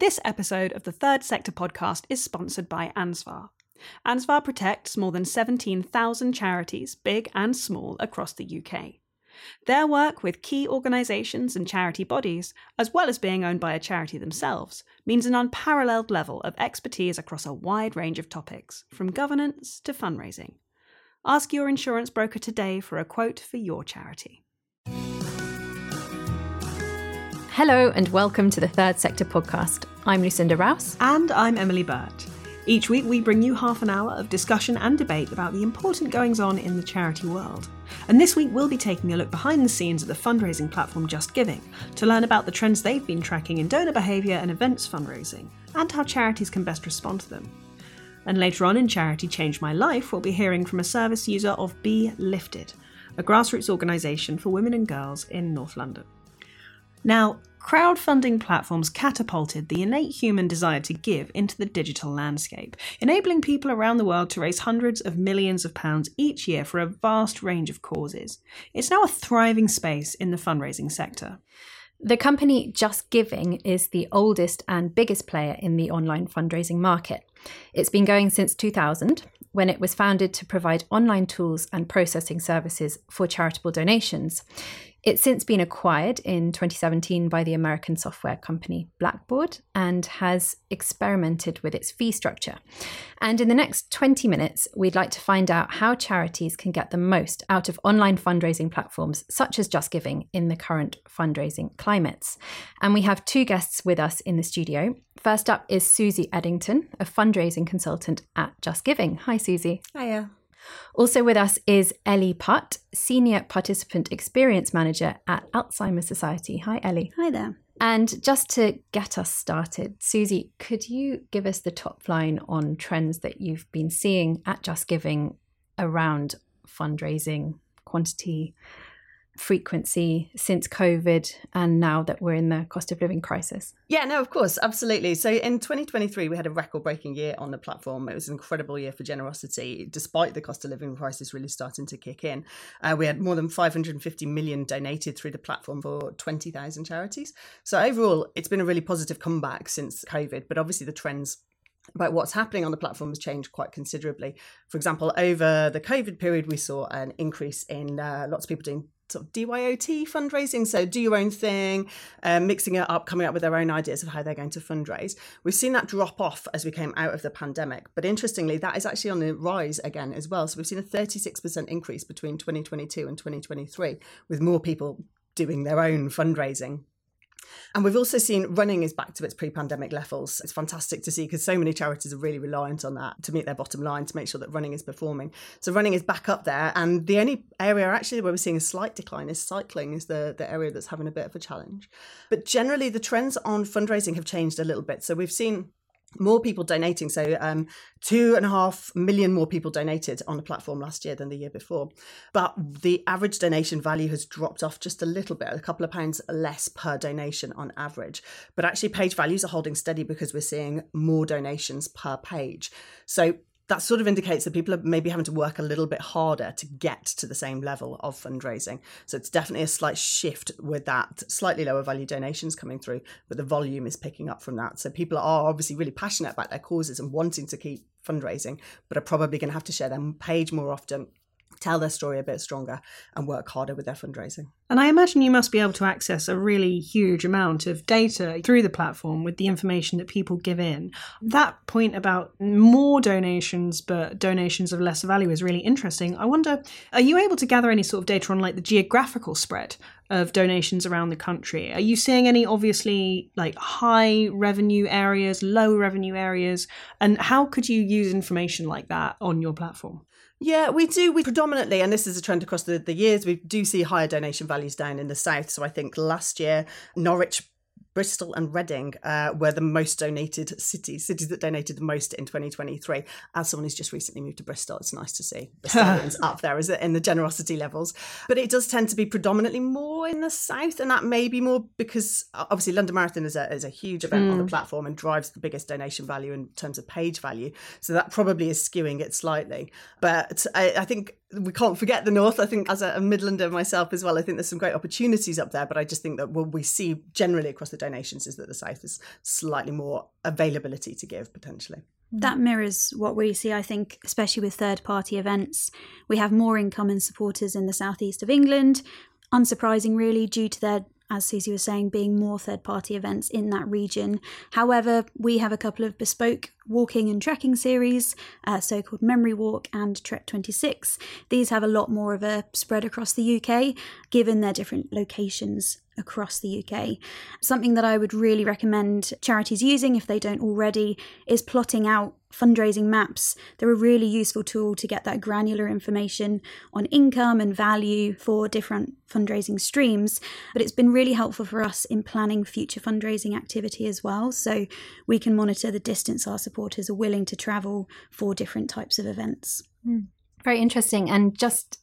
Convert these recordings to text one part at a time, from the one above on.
This episode of the Third Sector podcast is sponsored by Ansvar. Ansvar protects more than 17,000 charities, big and small, across the UK. Their work with key organisations and charity bodies, as well as being owned by a charity themselves, means an unparalleled level of expertise across a wide range of topics, from governance to fundraising. Ask your insurance broker today for a quote for your charity. Hello, and welcome to the Third Sector podcast. I'm Lucinda Rouse. And I'm Emily Burt. Each week, we bring you half an hour of discussion and debate about the important goings on in the charity world. And this week, we'll be taking a look behind the scenes at the fundraising platform JustGiving to learn about the trends they've been tracking in donor behaviour and events fundraising, and how charities can best respond to them. And later on in Charity Changed My Life, we'll be hearing from a service user of BeLifted, a grassroots organisation for women and girls in North London. Now, crowdfunding platforms catapulted the innate human desire to give into the digital landscape, enabling people around the world to raise hundreds of millions of pounds each year for a vast range of causes. It's now a thriving space in the fundraising sector. The company JustGiving is the oldest and biggest player in the online fundraising market. It's been going since 2000, when it was founded to provide online tools and processing services for charitable donations. It's since been acquired in 2017 by the American software company Blackboard and has experimented with its fee structure. And in the next 20 minutes, we'd like to find out how charities can get the most out of online fundraising platforms such as JustGiving in the current fundraising climates. And we have two guests with us in the studio. First up is Suzy Edington, a fundraising consultant at JustGiving. Hi, Suzy. Hiya. Also with us is Ellie Putt, Senior Participant Experience Manager at Alzheimer's Society. Hi, Ellie. Hi there. And just to get us started, Suzy, could you give us the top line on trends that you've been seeing at JustGiving around fundraising, quantity, frequency since COVID and now that we're in the cost of living crisis? Yeah, no, of course, absolutely. So in 2023, we had a record breaking year on the platform. It was an incredible year for generosity, despite the cost of living crisis really starting to kick in. Uh, we had more than 550 million donated through the platform for 20,000 charities. So overall, it's been a really positive comeback since COVID, but obviously the trends about what's happening on the platform has changed quite considerably. For example, over the COVID period, we saw an increase in uh, lots of people doing sort of DYOT fundraising. So do your own thing, um, mixing it up, coming up with their own ideas of how they're going to fundraise. We've seen that drop off as we came out of the pandemic. But interestingly, that is actually on the rise again as well. So we've seen a 36% increase between 2022 and 2023, with more people doing their own fundraising and we've also seen running is back to its pre pandemic levels. It's fantastic to see because so many charities are really reliant on that to meet their bottom line, to make sure that running is performing. So running is back up there. And the only area actually where we're seeing a slight decline is cycling, is the, the area that's having a bit of a challenge. But generally, the trends on fundraising have changed a little bit. So we've seen more people donating. So, um, two and a half million more people donated on the platform last year than the year before. But the average donation value has dropped off just a little bit, a couple of pounds less per donation on average. But actually, page values are holding steady because we're seeing more donations per page. So, that sort of indicates that people are maybe having to work a little bit harder to get to the same level of fundraising. So it's definitely a slight shift with that slightly lower value donations coming through, but the volume is picking up from that. So people are obviously really passionate about their causes and wanting to keep fundraising, but are probably going to have to share their page more often tell their story a bit stronger and work harder with their fundraising. And I imagine you must be able to access a really huge amount of data through the platform with the information that people give in. That point about more donations, but donations of less value is really interesting. I wonder, are you able to gather any sort of data on like the geographical spread of donations around the country? Are you seeing any obviously like high revenue areas, low revenue areas? And how could you use information like that on your platform? Yeah, we do. We predominantly, and this is a trend across the, the years, we do see higher donation values down in the south. So I think last year, Norwich Bristol and Reading uh, were the most donated cities, cities that donated the most in 2023. As someone who's just recently moved to Bristol, it's nice to see Bristolians up there is it, in the generosity levels. But it does tend to be predominantly more in the south, and that may be more because obviously London Marathon is a, is a huge event mm. on the hmm. platform and drives the biggest donation value in terms of page value. So that probably is skewing it slightly. But I, I think we can't forget the north. I think as a, Midlander myself as well, I think there's some great opportunities up there. But I just think that what we see generally across the donations is that the South is slightly more availability to give potentially. Mm. That mirrors what we see, I think, especially with third party events. We have more income and supporters in the southeast of England. Unsurprising, really, due to their as Suzy was saying, being more third party events in that region. However, we have a couple of bespoke walking and trekking series, uh, so called Memory Walk and Trek 26. These have a lot more of a spread across the UK, given their different locations across the UK. Something that I would really recommend charities using if they don't already is plotting out fundraising maps. They're a really useful tool to get that granular information on income and value for different fundraising streams. But it's been really helpful for us in planning future fundraising activity as well. So we can monitor the distance our supporters are willing to travel for different types of events. Mm. Very interesting. And just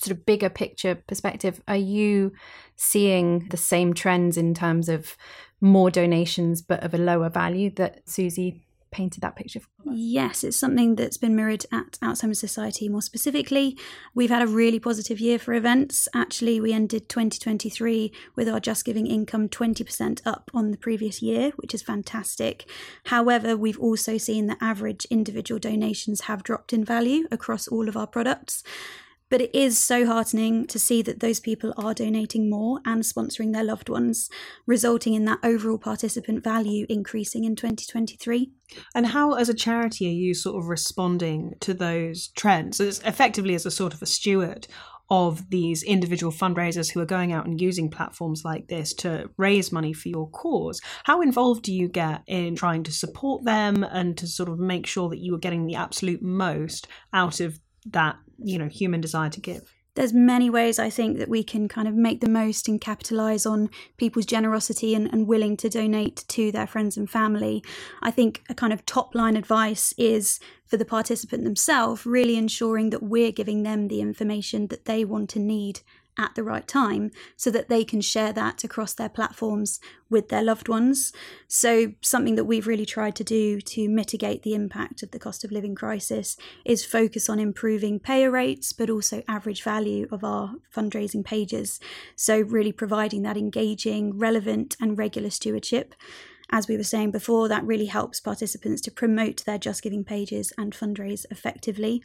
sort of bigger picture perspective, are you seeing the same trends in terms of more donations but of a lower value that Suzy painted that picture for us? Yes, it's something that's been mirrored at Alzheimer's Society more specifically. We've had a really positive year for events. Actually, we ended 2023 with our JustGiving income 20% up on the previous year, which is fantastic. However, we've also seen that average individual donations have dropped in value across all of our products. But it is so heartening to see that those people are donating more and sponsoring their loved ones, resulting in that overall participant value increasing in 2023. And how, as a charity, are you sort of responding to those trends? As effectively, as a sort of a steward of these individual fundraisers who are going out and using platforms like this to raise money for your cause. How involved do you get in trying to support them and to sort of make sure that you are getting the absolute most out of that you know human desire to give there's many ways I think that we can kind of make the most and capitalize on people's generosity and, and, willing to donate to their friends and family. I think a kind of top line advice is for the participant themselves, really ensuring that we're giving them the information that they want and need at the right time so that they can share that across their platforms with their loved ones. So, something that we've really tried to do to mitigate the impact of the cost of living crisis is focus on improving payer rates, but also average value of our fundraising pages. So, really providing that engaging, relevant, and regular stewardship as we were saying before, that really helps participants to promote their JustGiving pages and fundraise effectively.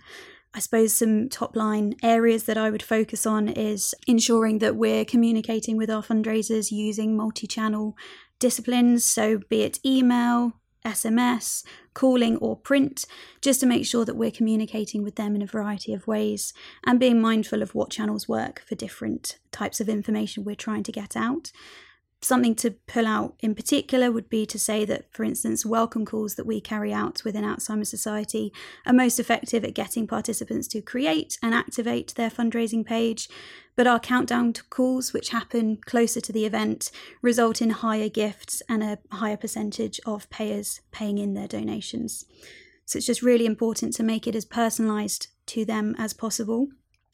I suppose some top line areas that I would focus on is ensuring that we're communicating with our fundraisers using multi channel disciplines. So, be it email, SMS, calling, or print, just to make sure that we're communicating with them in a variety of ways and being mindful of what channels work for different types of information we're trying to get out something to pull out in particular would be to say that, for instance, welcome calls that we carry out within Alzheimer's Society are most effective at getting participants to create and activate their fundraising page. But our countdown calls, which happen closer to the event, result in higher gifts and a higher percentage of payers paying in their donations. So it's just really important to make it as personalised to them as possible.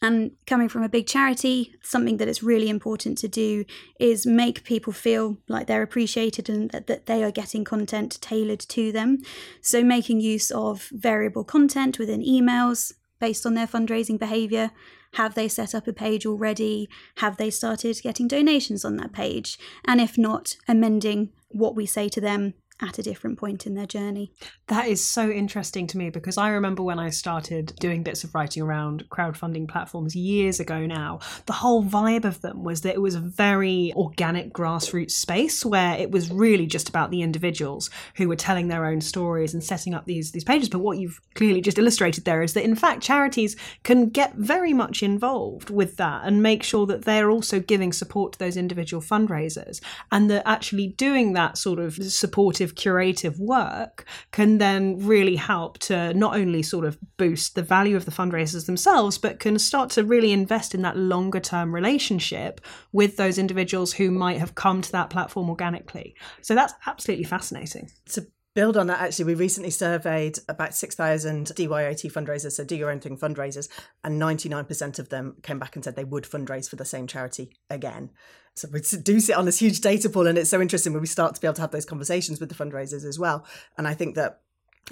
And coming from a big charity, something that is really important to do is make people feel like they're appreciated and that, that they are getting content tailored to them. So, making use of variable content within emails based on their fundraising behavior. Have they set up a page already? Have they started getting donations on that page? And if not, amending what we say to them at a different point in their journey. That is so interesting to me because I remember when I started doing bits of writing around crowdfunding platforms years ago now, the whole vibe of them was that it was a very organic grassroots space where it was really just about the individuals who were telling their own stories and setting up these these pages. But what you've clearly just illustrated there is that in fact charities can get very much involved with that and make sure that they're also giving support to those individual fundraisers and that actually doing that sort of supportive curative work can then really help to not only sort of boost the value of the fundraisers themselves, but can start to really invest in that longer term relationship with those individuals who might have come to that platform organically. So that's absolutely fascinating. To build on that, actually, we recently surveyed about 6,000 DYOT fundraisers, so do your own thing fundraisers, and 99% of them came back and said they would fundraise for the same charity again. So we do sit on this huge data pool, and it's so interesting when we start to be able to have those conversations with the fundraisers as well. And I think that,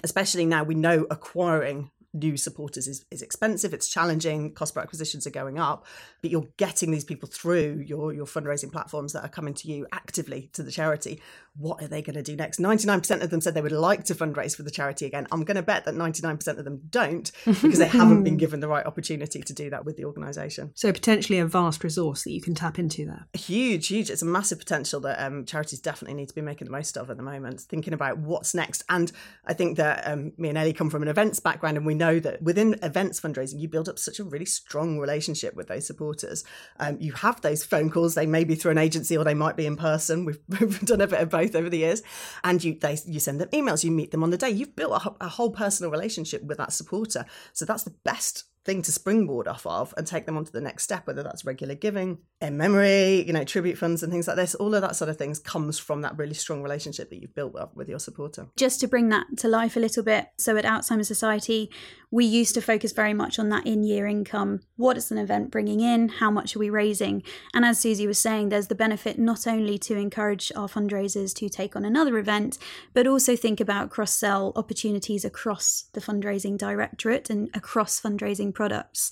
especially now, we know acquiring new supporters is, is expensive, it's challenging, cost per acquisitions are going up, but you're getting these people through your, your fundraising platforms that are coming to you actively to the charity. What are they going to do next? 99% of them said they would like to fundraise for the charity again. I'm going to bet that 99% of them don't because they haven't been given the right opportunity to do that with the organisation. So potentially a vast resource that you can tap into there. Huge, huge. It's a massive potential that um, charities definitely need to be making the most of at the moment, thinking about what's next. And I think that um, me and Ellie come from an events background, and we know that within events fundraising, you build up such a really strong relationship with those supporters. Um, you have those phone calls; they may be through an agency or they might be in person. We've, we've done a bit of both over the years, and you they you send them emails, you meet them on the day. You've built a, a whole personal relationship with that supporter, so that's the best thing to springboard off of and take them on to the next step, whether that's regular giving, in memory, you know, tribute funds and things like this. All of that sort of things comes from that really strong relationship that you've built up with your supporter. Just to bring that to life a little bit, so at Alzheimer's Society, we used to focus very much on that in year income. What is an event bringing in? How much are we raising? And as Suzy was saying, there's the benefit not only to encourage our fundraisers to take on another event, but also think about cross sell opportunities across the fundraising directorate and across fundraising products.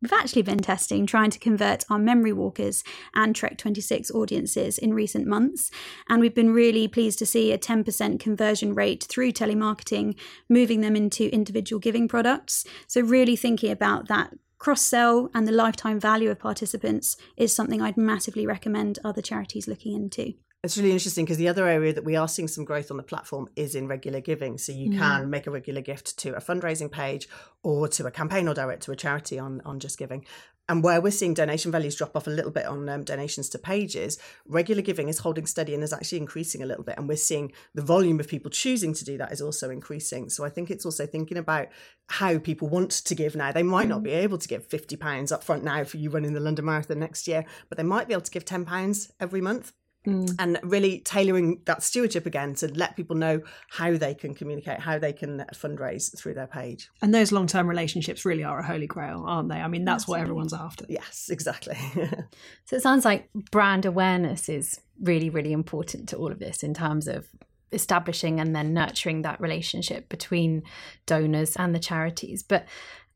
We've actually been testing trying to convert our Memory Walkers and Trek 26 audiences in recent months, and we've been really pleased to see a 10% conversion rate through telemarketing, moving them into individual giving products. So, really thinking about that cross sell and the lifetime value of participants is something I'd massively recommend other charities looking into. It's really interesting because the other area that we are seeing some growth on the platform is in regular giving. So you mm. can make a regular gift to a fundraising page or to a campaign or direct to a charity on, on JustGiving. And where we're seeing donation values drop off a little bit on um, donations to pages, regular giving is holding steady and is actually increasing a little bit. And we're seeing the volume of people choosing to do that is also increasing. So I think it's also thinking about how people want to give now. They might not be able to give £50 up front now for you running the London Marathon next year, but they might be able to give £10 every month Mm. and really tailoring that stewardship again to let people know how they can communicate, how they can fundraise through their page. And those long term relationships really are a holy grail, aren't they? I mean, that's Absolutely. what everyone's after. Yes, exactly. so it sounds like brand awareness is really, really important to all of this in terms of establishing and then nurturing that relationship between donors and the charities. But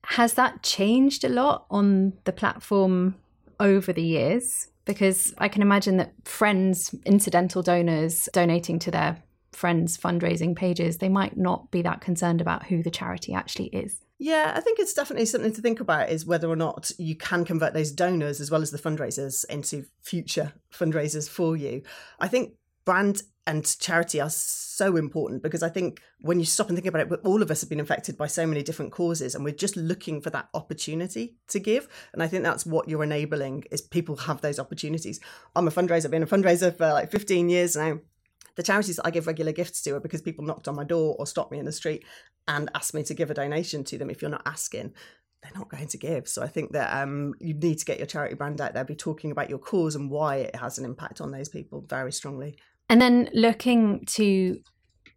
has that changed a lot on the platform over the years? because I can imagine that friends, incidental donors donating to their friends' fundraising pages, they might not be that concerned about who the charity actually is. Yeah, I think it's definitely something to think about is whether or not you can convert those donors as well as the fundraisers into future fundraisers for you. I think brand and charity are so important because I think when you stop and think about it, all of us have been affected by so many different causes, and we're just looking for that opportunity to give. And I think that's what you're enabling is people have those opportunities. I'm a fundraiser, I've been a fundraiser for like 15 years now. The charities that I give regular gifts to are because people knocked on my door or stopped me in the street and asked me to give a donation to them. If you're not asking, they're not going to give. So I think that um, you need to get your charity brand out there, be talking about your cause and why it has an impact on those people very strongly. And then looking to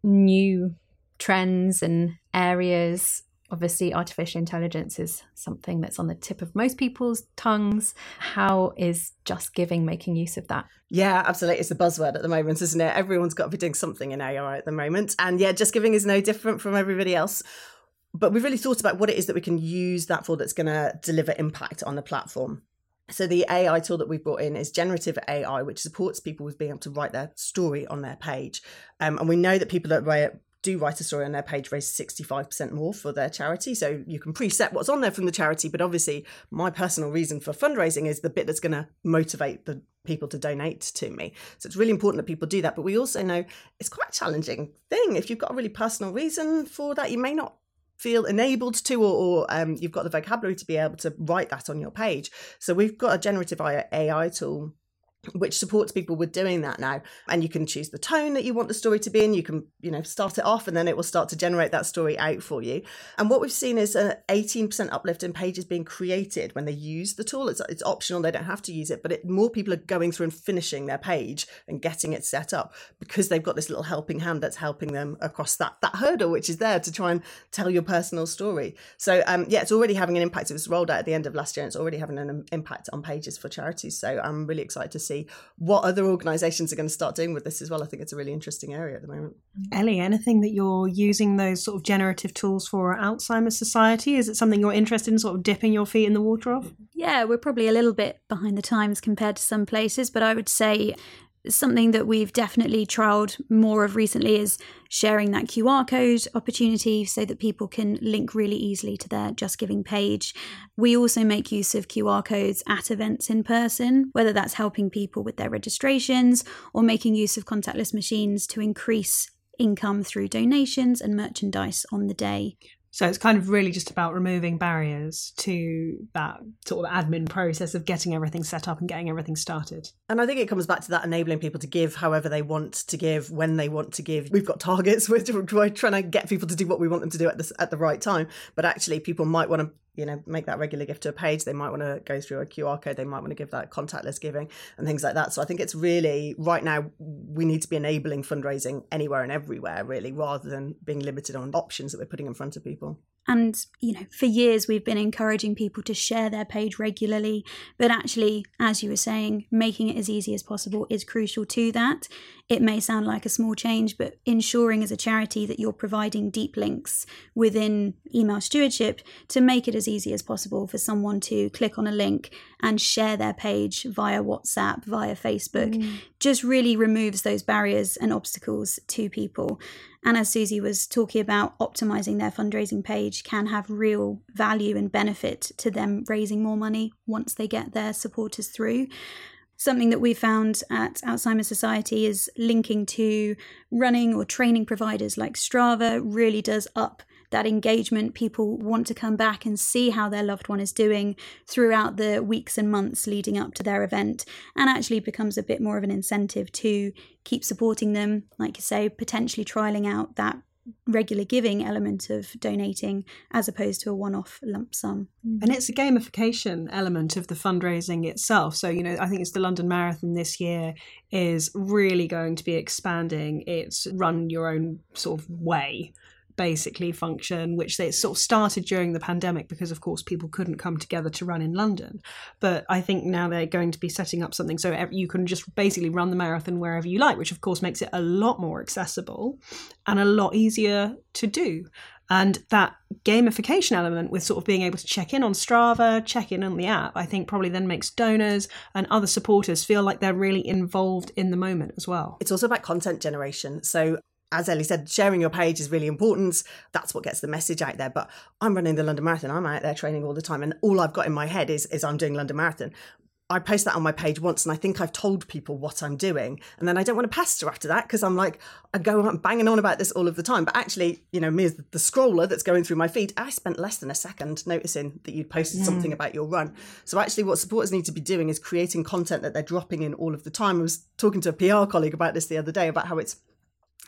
new trends and areas. Obviously, artificial intelligence is something that's on the tip of most people's tongues. How is JustGiving making use of that? Yeah, absolutely. It's a buzzword at the moment, isn't it? Everyone's got to be doing something in AI at the moment. And yeah, JustGiving is no different from everybody else. But we've really thought about what it is that we can use that for that's going to deliver impact on the platform. So the AI tool that we've brought in is generative AI, which supports people with being able to write their story on their page. Um, and we know that people that write do write a story on their page raise 65% more for their charity. So you can preset what's on there from the charity. But obviously, my personal reason for fundraising is the bit that's going to motivate the people to donate to me. So it's really important that people do that. But we also know it's quite a challenging thing. If you've got a really personal reason for that, you may not feel enabled to, or, or um, you've got the vocabulary to be able to write that on your page. So we've got a generative AI tool which supports people with doing that now. And you can choose the tone that you want the story to be in. You can you know start it off and then it will start to generate that story out for you. And what we've seen is an 18% uplift in pages being created when they use the tool. It's, it's optional. They don't have to use it but it, more people are going through and finishing their page and getting it set up because they've got this little helping hand that's helping them across that that hurdle which is there to try and tell your personal story. So um, yeah it's already having an impact. It was rolled out at the end of last year and it's already having an impact on pages for charities. So i'm really excited to see see what other organisations are going to start doing with this as well. I think it's a really interesting area at the moment. Mm-hmm. Ellie, anything that you're using those sort of generative tools for Alzheimer's Society? Is it something you're interested in sort of dipping your feet in the water of? Yeah, we're probably a little bit behind the times compared to some places, but I would say something that we've definitely trialed more of recently is sharing that QR code opportunity so that people can link really easily to their JustGiving page. We also make use of QR codes at events in person, whether that's helping people with their registrations or making use of contactless machines to increase income through donations and merchandise on the day. So it's kind of really just about removing barriers to that sort of admin process of getting everything set up and getting everything started. And I think it comes back to that enabling people to give however they want to give, when they want to give. We've got targets. We're trying to get people to do what we want them to do at the, at the right time. But actually, people might want to you know make that regular gift to a page they might want to go through a qr code they might want to give that contactless giving and things like that. So i think it's really right now we need to be enabling fundraising anywhere and everywhere really rather than being limited on options that we're putting in front of people and, you know, for years we've been encouraging people to share their page regularly. But actually, as you were saying, making it as easy as possible is crucial to that. It may sound like a small change, but ensuring as a charity that you're providing deep links within email stewardship to make it as easy as possible for someone to click on a link and share their page via WhatsApp, via Facebook, mm. just really removes those barriers and obstacles to people. And as Suzy was talking about, optimizing their fundraising page can have real value and benefit to them raising more money once they get their supporters through. Something that we found at Alzheimer's Society is linking to running or training providers like Strava really does up that engagement. People want to come back and see how their loved one is doing throughout the weeks and months leading up to their event, and actually becomes a bit more of an incentive to keep supporting them. Like you say, potentially trialing out that regular giving element of donating as opposed to a one off lump sum. And it's a gamification element of the fundraising itself. So, you know, I think it's the London Marathon this year is really going to be expanding its run your own sort of way basically function, which they sort of started during the pandemic because, of course, people couldn't come together to run in London. But I think now they're going to be setting up something so you can just basically run the marathon wherever you like, which of course makes it a lot more accessible and a lot easier to do. And that gamification element with sort of being able to check in on Strava, check in on the app, I think probably then makes donors and other supporters feel like they're really involved in the moment as well. It's also about content generation. So as Ellie said, sharing your page is really important. That's what gets the message out there. But I'm running the London Marathon. I'm out there training all the time, and all I've got in my head is is I'm doing London Marathon. I post that on my page once, and I think I've told people what I'm doing, and then I don't want to pester after that because I'm like I go on banging on about this all of the time. But actually, you know, me as the scroller that's going through my feed, I spent less than a second noticing that you'd posted mm. something about your run. So actually, what supporters need to be doing is creating content that they're dropping in all of the time. I was talking to a PR colleague about this the other day about how it's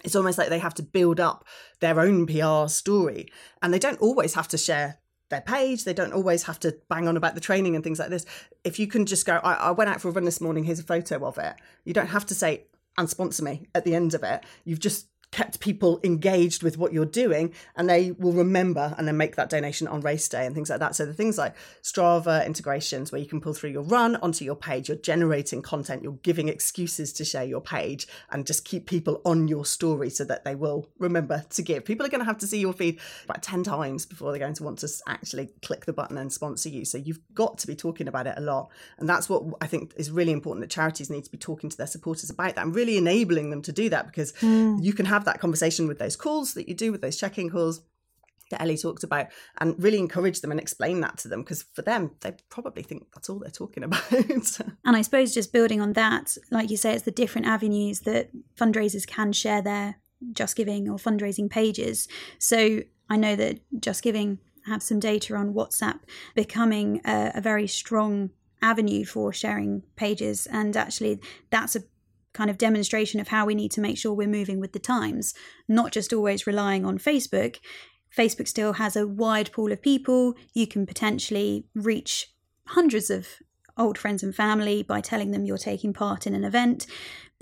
it's almost like they have to build up their own PR story. And they don't always have to share their page. They don't always have to bang on about the training and things like this. If you can just go, I, I went out for a run this morning, here's a photo of it. You don't have to say, and sponsor me at the end of it. You've just kept people engaged with what you're doing and they will remember and then make that donation on race day and things like that. So the things like Strava integrations where you can pull through your run onto your page, you're generating content, you're giving excuses to share your page and just keep people on your story so that they will remember to give. People are going to have to see your feed about 10 times before they're going to want to actually click the button and sponsor you. So you've got to be talking about it a lot. And that's what I think is really important that charities need to be talking to their supporters about that and really enabling them to do that because mm. you can have have that conversation with those calls that you do with those check-in calls that Ellie talked about and really encourage them and explain that to them because for them they probably think that's all they're talking about. and I suppose just building on that, like you say, it's the different avenues that fundraisers can share their JustGiving or fundraising pages. So I know that JustGiving have some data on WhatsApp becoming a, a very strong avenue for sharing pages and actually that's a kind of demonstration of how we need to make sure we're moving with the times, not just always relying on Facebook. Facebook still has a wide pool of people. You can potentially reach hundreds of old friends and family by telling them you're taking part in an event.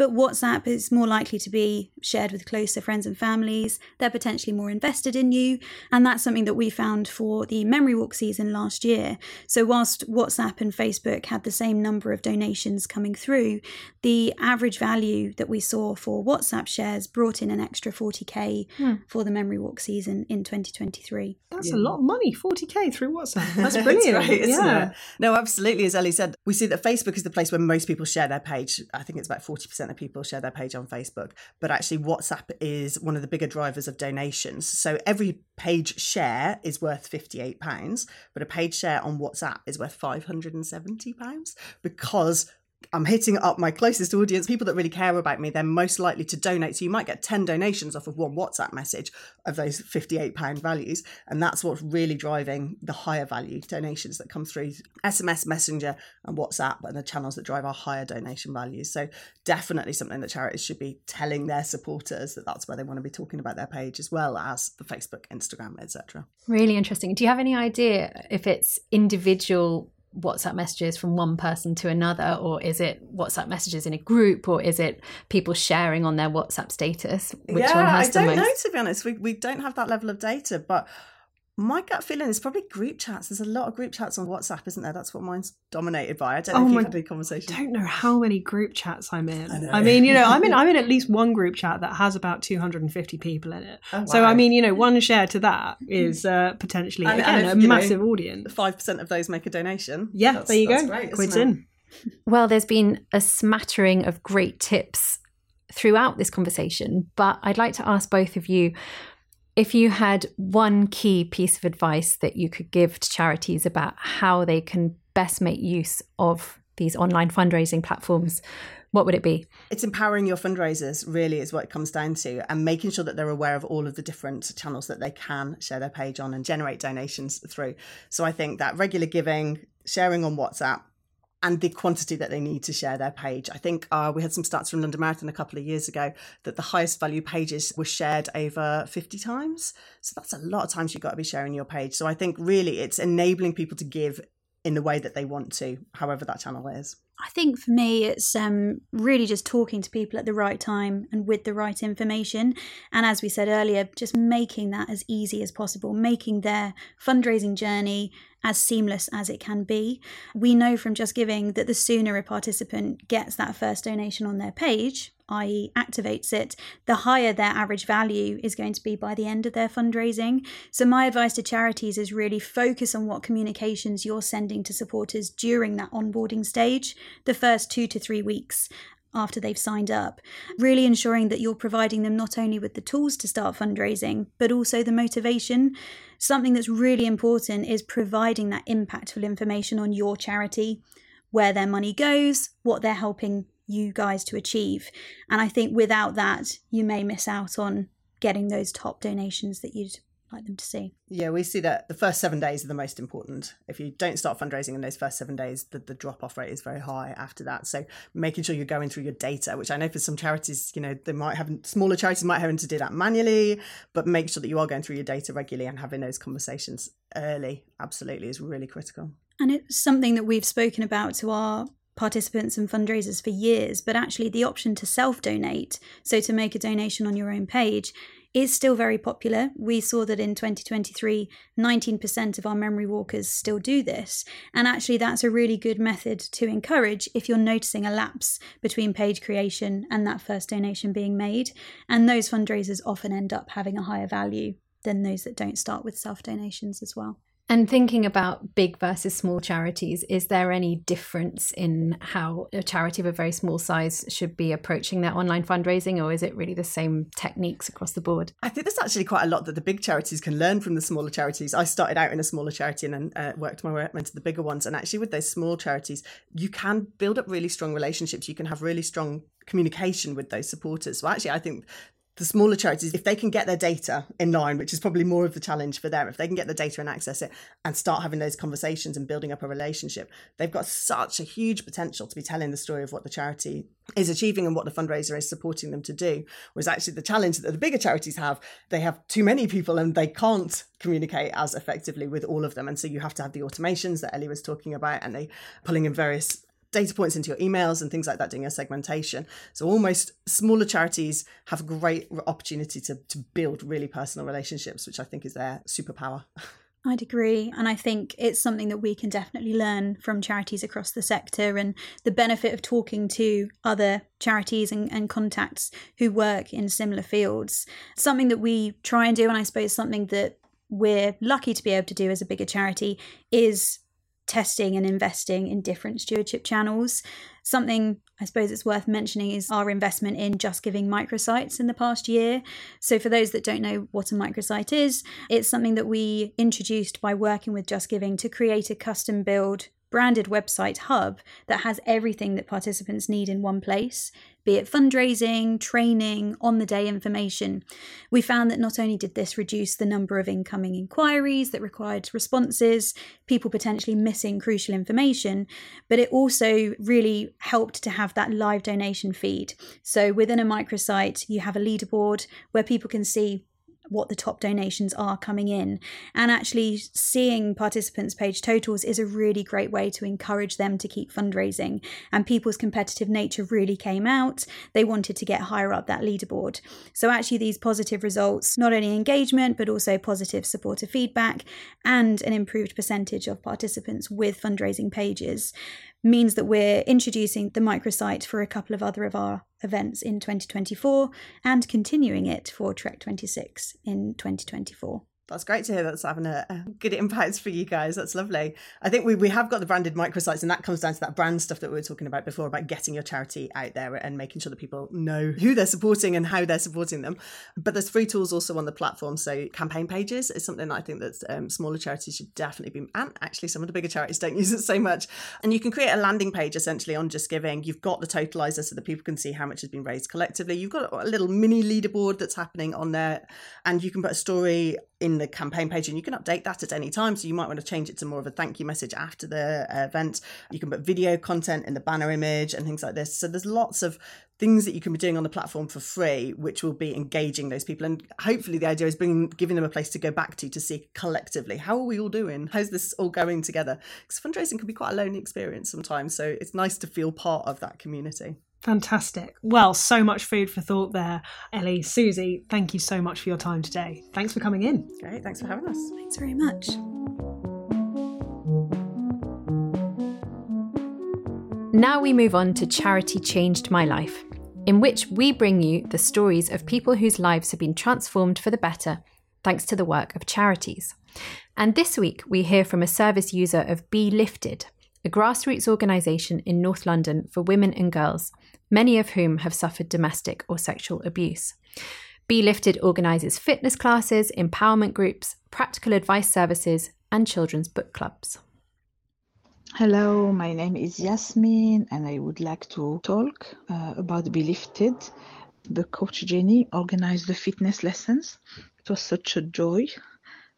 But WhatsApp is more likely to be shared with closer friends and families. They're potentially more invested in you. And that's something that we found for the Memory Walk season last year. So, whilst WhatsApp and Facebook had the same number of donations coming through, the average value that we saw for WhatsApp shares brought in an extra 40k hmm. for the Memory Walk season in 2023. That's yeah. a lot of money, 40k through WhatsApp. That's brilliant. right, yeah. It? No, absolutely. As Ellie said, we see that Facebook is the place where most people share their page. I think it's about 40% of people share their page on Facebook. But actually, WhatsApp is one of the bigger drivers of donations. So every page share is worth £58, but a page share on WhatsApp is worth £570 because I'm hitting up my closest audience, people that really care about me, they're most likely to donate. So you might get 10 donations off of one WhatsApp message of those £58 values. And that's what's really driving the higher value donations that come through SMS, Messenger, and WhatsApp, and the channels that drive our higher donation values. So definitely something that charities should be telling their supporters that that's where they want to be talking about their page, as well as the Facebook, Instagram, etc. Really interesting. Do you have any idea if it's individual WhatsApp messages from one person to another, or is it WhatsApp messages in a group, or is it people sharing on their WhatsApp status? Which yeah, one has I don't most? know to be honest. We we don't have that level of data, but my gut feeling is probably group chats. There's a lot of group chats on WhatsApp, isn't there? That's what mine's dominated by. I don't know oh if you've had any conversation. I don't know how many group chats I'm in. I, I, mean, you know, I'm in I'm in at least one group chat that has about 250 people in it. Oh, wow. So I mean, you know, one share to that is uh, potentially and, again and if, a massive know, audience. Five percent of those make a donation. Yeah, that's, there you go. Great, Quids in. Well, there's been a smattering of great tips throughout this conversation, but I'd like to ask both of you if you had one key piece of advice that you could give to charities about how they can best make use of these online fundraising platforms, what would it be? It's empowering your fundraisers, really, is what it comes down to, and making sure that they're aware of all of the different channels that they can share their page on and generate donations through. So I think that regular giving, sharing on WhatsApp, and the quantity that they need to share their page. I think uh, we had some stats from London Marathon a couple of years ago that the highest value pages were shared over 50 times. So that's a lot of times you've got to be sharing your page. So I think really it's enabling people to give in the way that they want to, however that channel is. I think for me, it's um, really just talking to people at the right time and with the right information. And as we said earlier, just making that as easy as possible, making their fundraising journey as seamless as it can be. We know from JustGiving that the sooner a participant gets that first donation on their page, i.e., activates it, the higher their average value is going to be by the end of their fundraising. So, my advice to charities is really focus on what communications you're sending to supporters during that onboarding stage, the first two to three weeks after they've signed up, really ensuring that you're providing them not only with the tools to start fundraising, but also the motivation. Something that's really important is providing that impactful information on your charity, where their money goes, what they're helping you guys to achieve. And I think without that, you may miss out on getting those top donations that you'd like them to see. Yeah, we see that the first seven days are the most important. If you don't start fundraising in those first seven days, the, the drop off rate is very high after that. So making sure you're going through your data, which I know for some charities, you know, they might have smaller charities might have to do that manually, but make sure that you are going through your data regularly and having those conversations early absolutely is really critical. And it's something that we've spoken about to our participants and fundraisers for years, but actually the option to self donate, so to make a donation on your own page, is still very popular. We saw that in 2023, 19% of our memory walkers still do this. And actually, that's a really good method to encourage if you're noticing a lapse between page creation and that first donation being made. And those fundraisers often end up having a higher value than those that don't start with self donations as well. And thinking about big versus small charities, is there any difference in how a charity of a very small size should be approaching their online fundraising, or is it really the same techniques across the board? I think there's actually quite a lot that the big charities can learn from the smaller charities. I started out in a smaller charity and then uh, worked my way up into the bigger ones. And actually, with those small charities, you can build up really strong relationships. You can have really strong communication with those supporters. So actually, I think the smaller charities, if they can get their data in line, which is probably more of the challenge for them, if they can get the data and access it and start having those conversations and building up a relationship, they've got such a huge potential to be telling the story of what the charity is achieving and what the fundraiser is supporting them to do. Whereas actually the challenge that the bigger charities have, they have too many people and they can't communicate as effectively with all of them. And so you have to have the automations that Ellie was talking about and they pulling in various data points into your emails and things like that, doing your segmentation. So almost smaller charities have a great opportunity to, to build really personal relationships, which I think is their superpower. I'd agree. And I think it's something that we can definitely learn from charities across the sector and the benefit of talking to other charities and, and contacts who work in similar fields. Something that we try and do, and I suppose something that we're lucky to be able to do as a bigger charity, is testing and investing in different stewardship channels. Something I suppose it's worth mentioning is our investment in JustGiving microsites in the past year. So, for those that don't know what a microsite is, it's something that we introduced by working with JustGiving to create a custom build branded website hub that has everything that participants need in one place be it fundraising, training, on the day information. We found that not only did this reduce the number of incoming inquiries that required responses, people potentially missing crucial information, but it also really helped to have that live donation feed. So within a microsite, you have a leaderboard where people can see what the top donations are coming in. And actually, seeing participants' page totals is a really great way to encourage them to keep fundraising. And people's competitive nature really came out. They wanted to get higher up that leaderboard. So, actually, these positive results not only engagement, but also positive supporter feedback and an improved percentage of participants with fundraising pages means that we're introducing the microsite for a couple of other of our events in 2024 and continuing it for Trek 26 in 2024 that's great to hear that's having a, a, good impact for you guys. That's lovely. I think we, we have got the branded microsites, and that comes down to that brand stuff that we were talking about before about getting your charity out there and making sure that people know who they're supporting and how they're supporting them. But there's free tools also on the platform. So campaign pages is something I think that um, smaller charities should definitely be, and actually some of the bigger charities don't use it so much. And you can create a landing page essentially on JustGiving. You've got the totalizer so that people can see how much has been raised collectively. You've got a little mini leaderboard that's happening on there, and you can put a story in the campaign page and you can update that at any time. So you might want to change it to more of a thank you message after the uh, event. You can put video content in the banner image and things like this. So there's lots of things that you can be doing on the platform for free which will be engaging those people. And hopefully the idea is bringing giving them a place to go back to to see collectively how are we all doing? How's this all going together? Because fundraising can be quite a lonely experience sometimes so it's nice to feel part of that community Fantastic. Well, so much food for thought there. Ellie, Suzy, thank you so much for your time today. Thanks for coming in. Great. Thanks for having us. Thanks very much. Now we move on to Charity Changed My Life, in which we bring you the stories of people whose lives have been transformed for the better thanks to the work of charities. And this week we hear from a service user of BeLifted, a grassroots organisation in North London for women and girls many of whom have suffered domestic or sexual abuse. BeLifted organises fitness classes, empowerment groups, practical advice services, and children's book clubs. Hello, my name is Yasmin, and I would like to talk uh, about BeLifted. The coach Jenny organized the fitness lessons. It was such a joy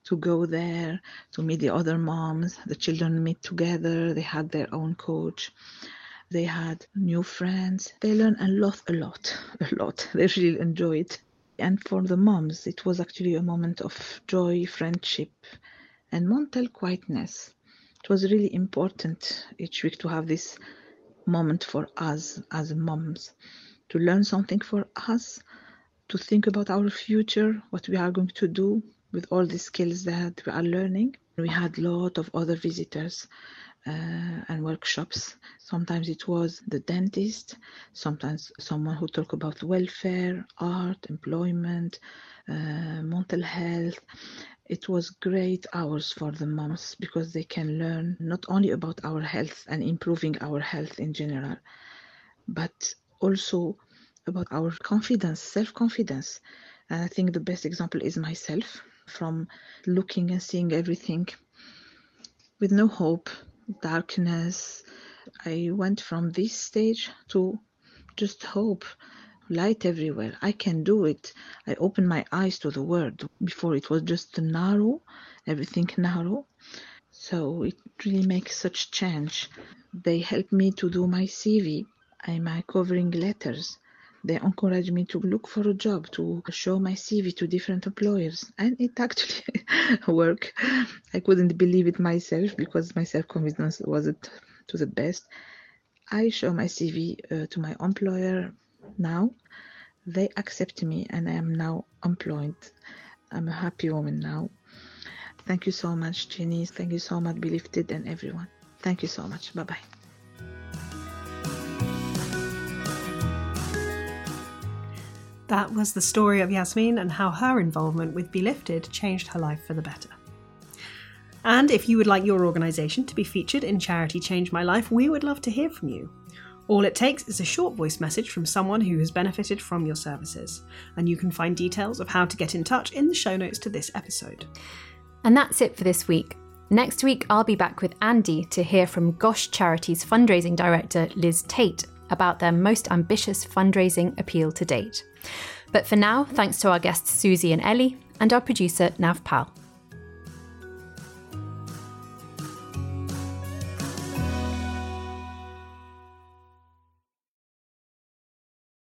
to go there, to meet the other moms. The children meet together, they had their own coach. They had new friends. They learned a lot, a lot, a lot. They really enjoyed it. And for the moms, it was actually a moment of joy, friendship, and mental quietness. It was really important each week to have this moment for us as moms, to learn something for us, to think about our future, what we are going to do with all the skills that we are learning. We had a lot of other visitors uh, and workshops. Sometimes it was the dentist, sometimes someone who talked about welfare, art, employment, uh, mental health. It was great hours for the moms because they can learn not only about our health and improving our health in general, but also about our confidence, self-confidence. And I think the best example is myself from looking and seeing everything with no hope darkness. I went from this stage to just hope, light everywhere. I can do it. I opened my eyes to the world. Before it was just narrow, everything narrow. So it really makes such change. They helped me to do my CV. I'm covering letters. They encouraged me to look for a job, to show my CV to different employers. And it actually worked. I couldn't believe it myself because my self confidence wasn't to the best. I show my CV uh, to my employer now. They accept me, and I am now employed. I'm a happy woman now. Thank you so much, Jenny. Thank you so much, BeLifted, and everyone. Thank you so much. Bye bye. That was the story of Yasmin and how her involvement with BeLifted changed her life for the better. And if you would like your organisation to be featured in Charity Change My Life, we would love to hear from you. All it takes is a short voice message from someone who has benefited from your services, and you can find details of how to get in touch in the show notes to this episode. And that's it for this week. Next week, I'll be back with Andy to hear from GOSH Charities fundraising director Liz Tate about their most ambitious fundraising appeal to date. But for now, thanks to our guests Suzy and Ellie and our producer Nav Pal.